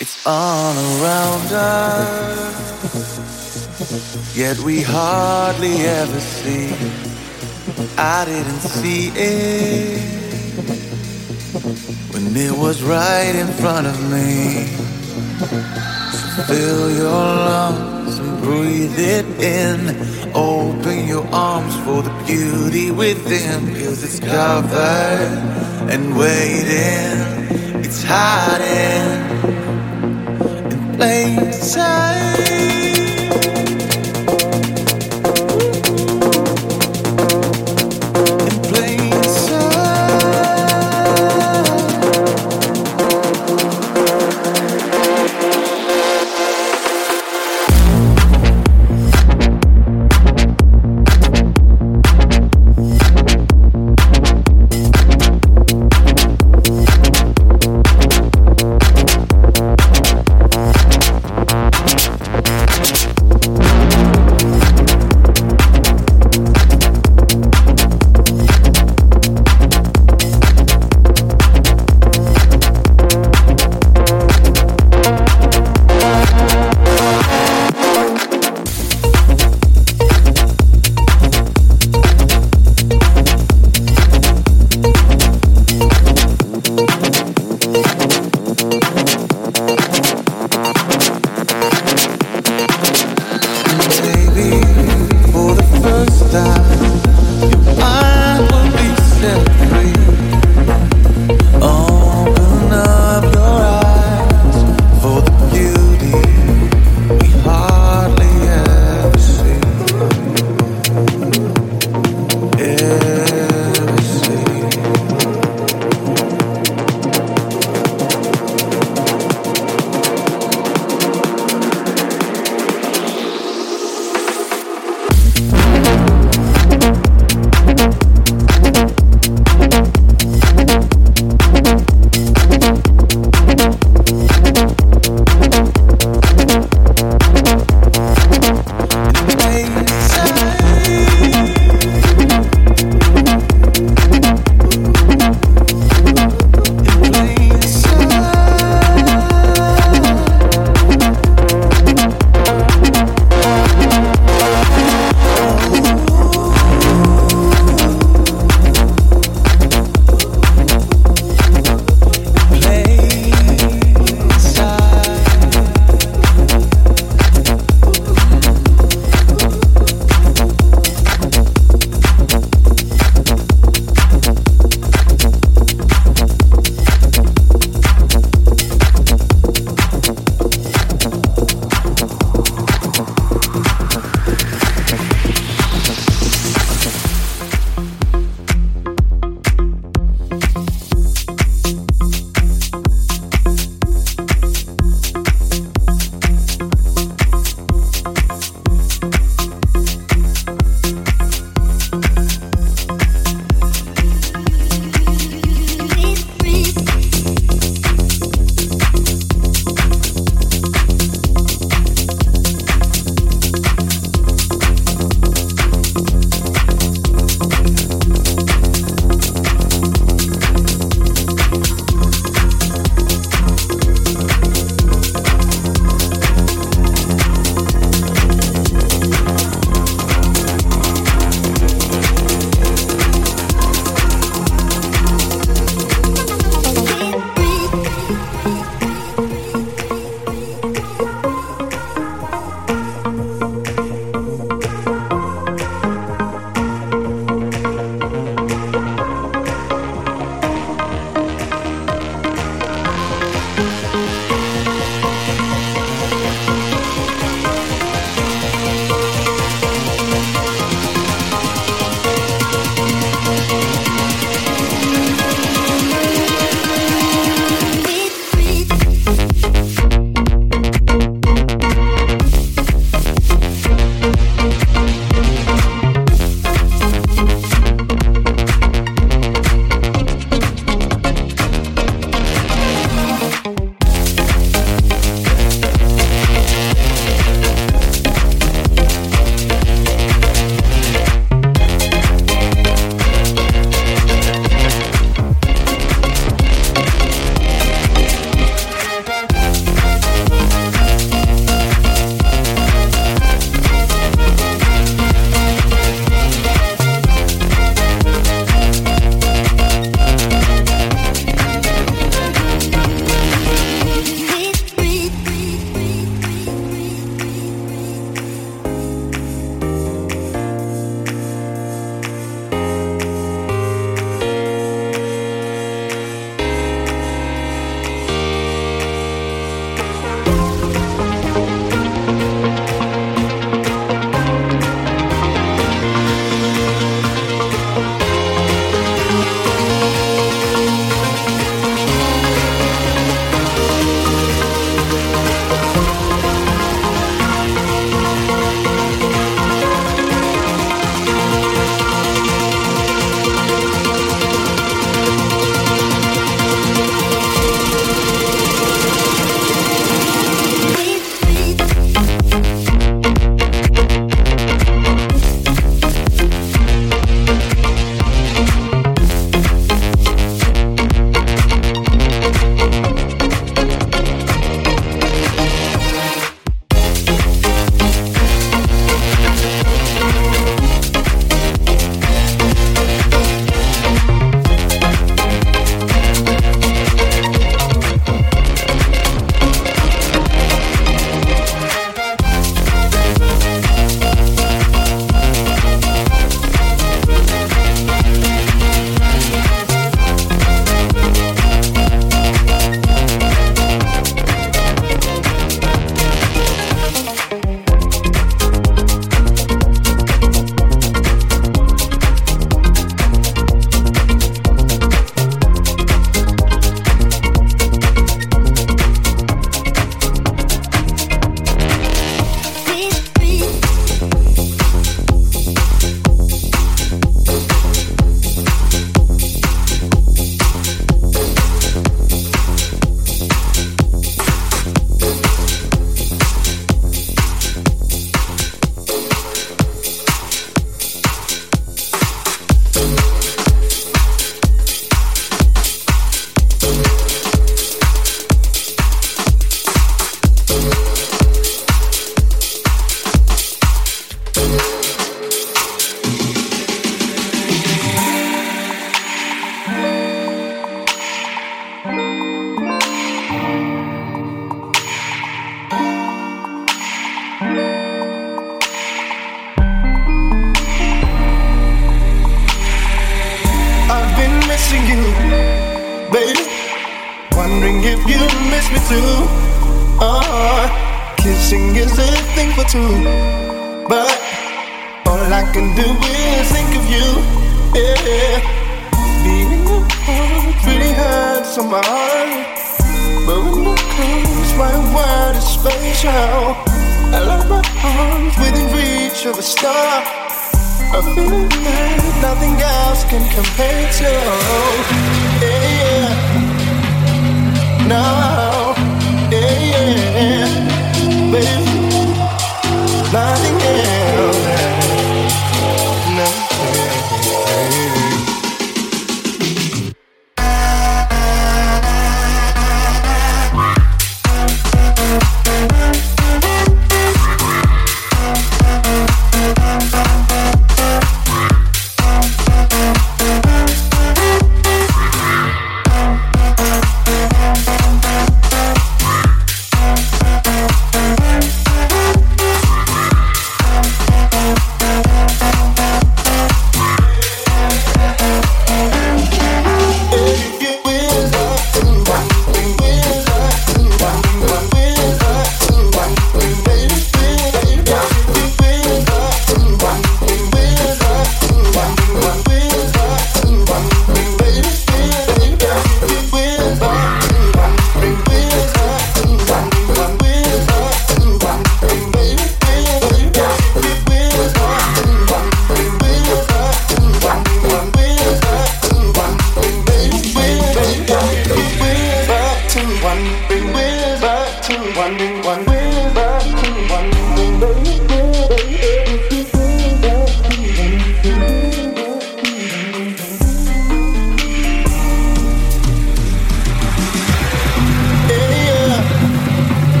It's all around us, yet we hardly ever see. I didn't see it when it was right in front of me. So fill your lungs and breathe it in. Open your arms for the beauty within, cause it's covered and waiting. It's hiding in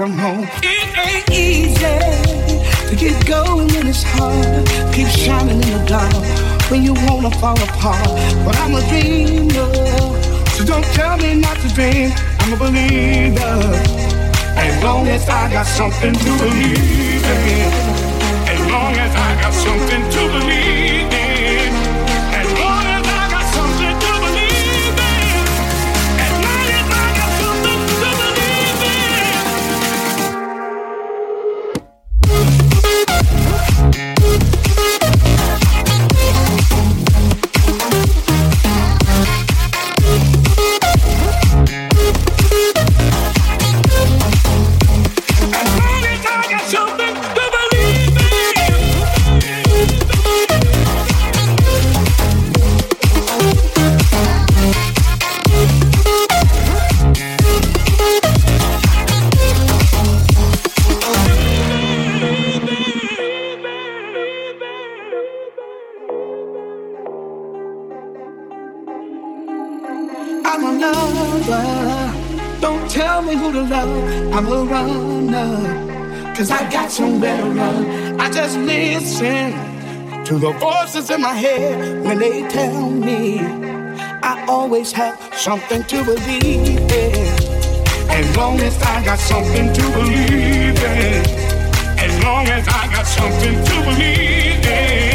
from home. It ain't easy to get going when it's hard. Keep shining in the dark when you wanna fall apart. But I'm a dreamer, so don't tell me not to dream. I'm a believer. As long as I got something to believe in. As long as I got something to believe in. To the voices in my head when they tell me I always have something to believe in. As long as I got something to believe in, as long as I got something to believe in,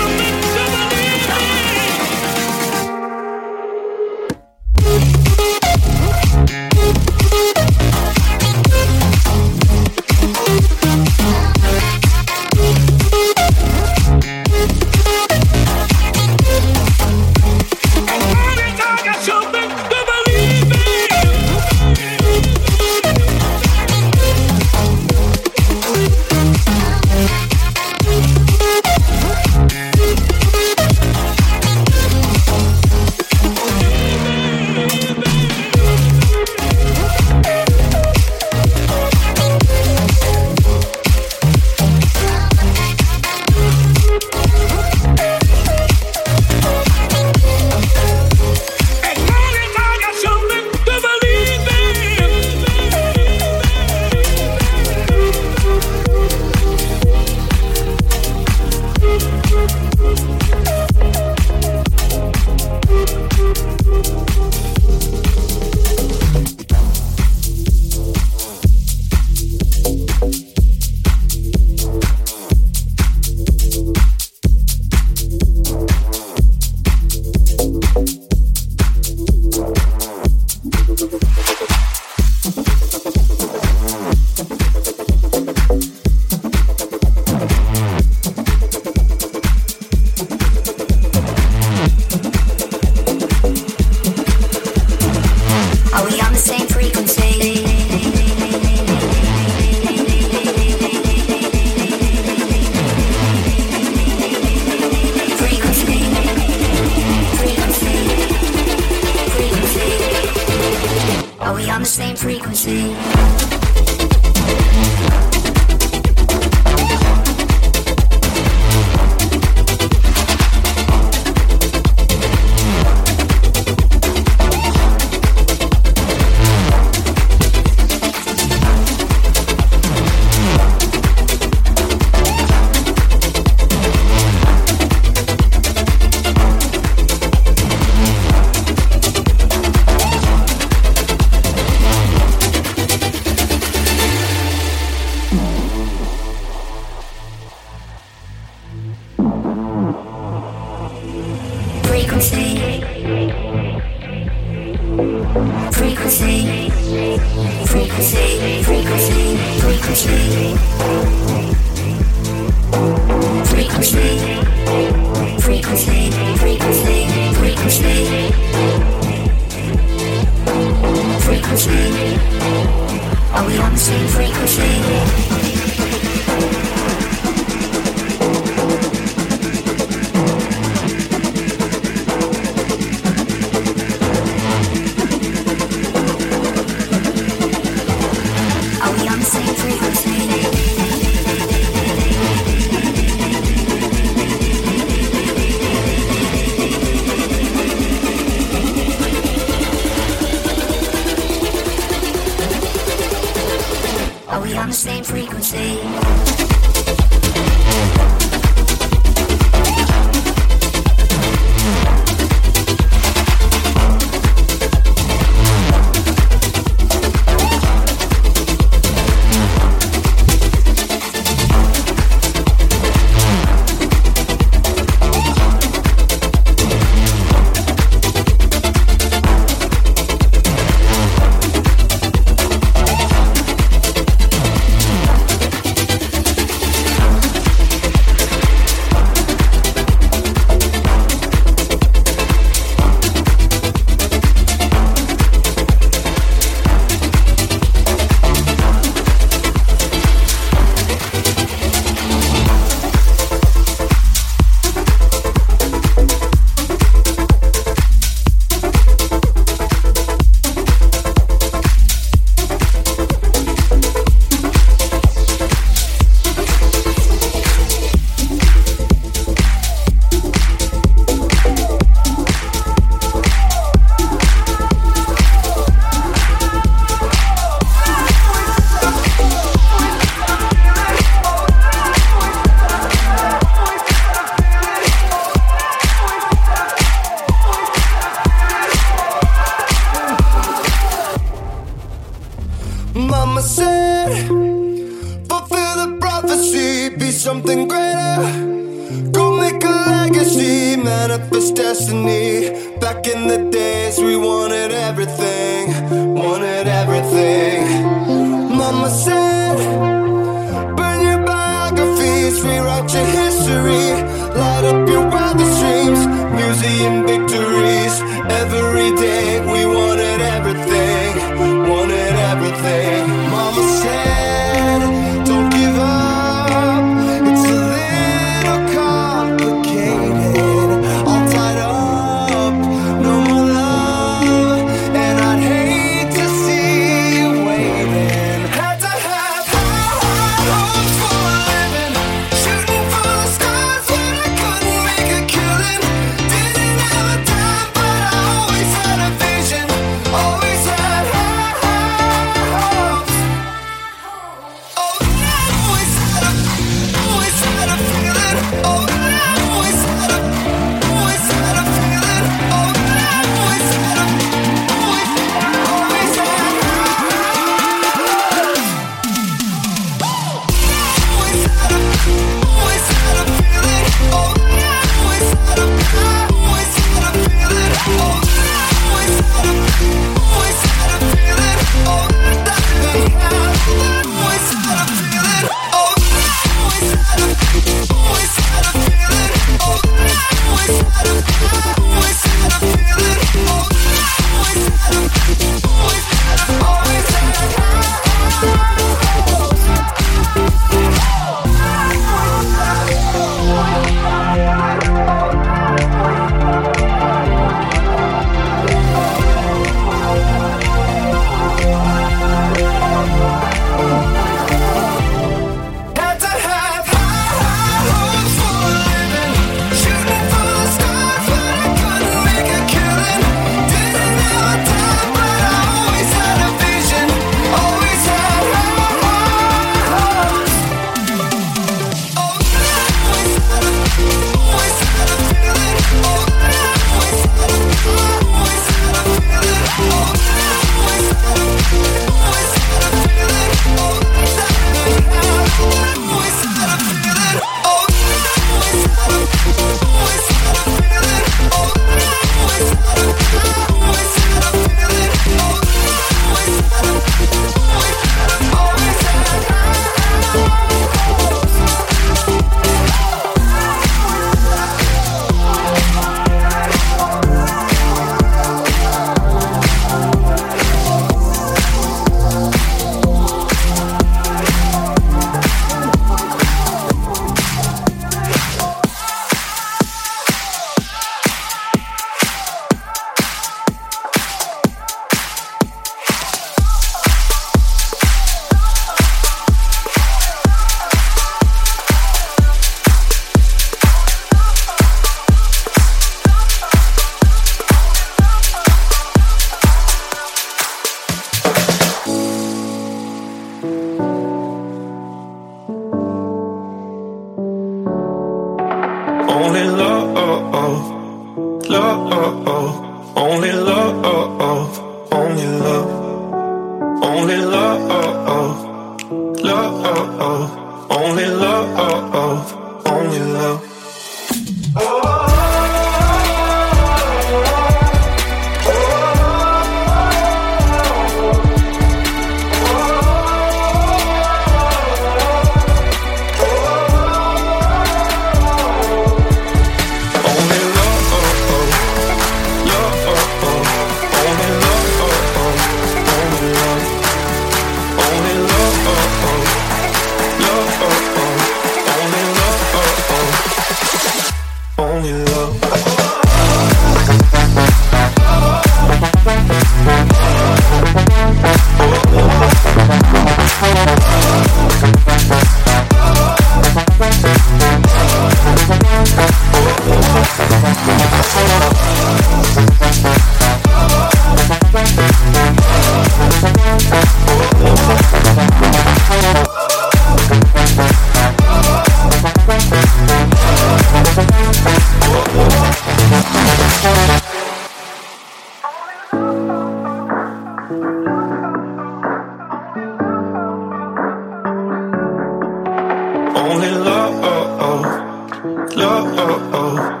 oh, oh, low, oh, oh.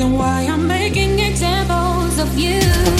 Ain't I'm making examples of party.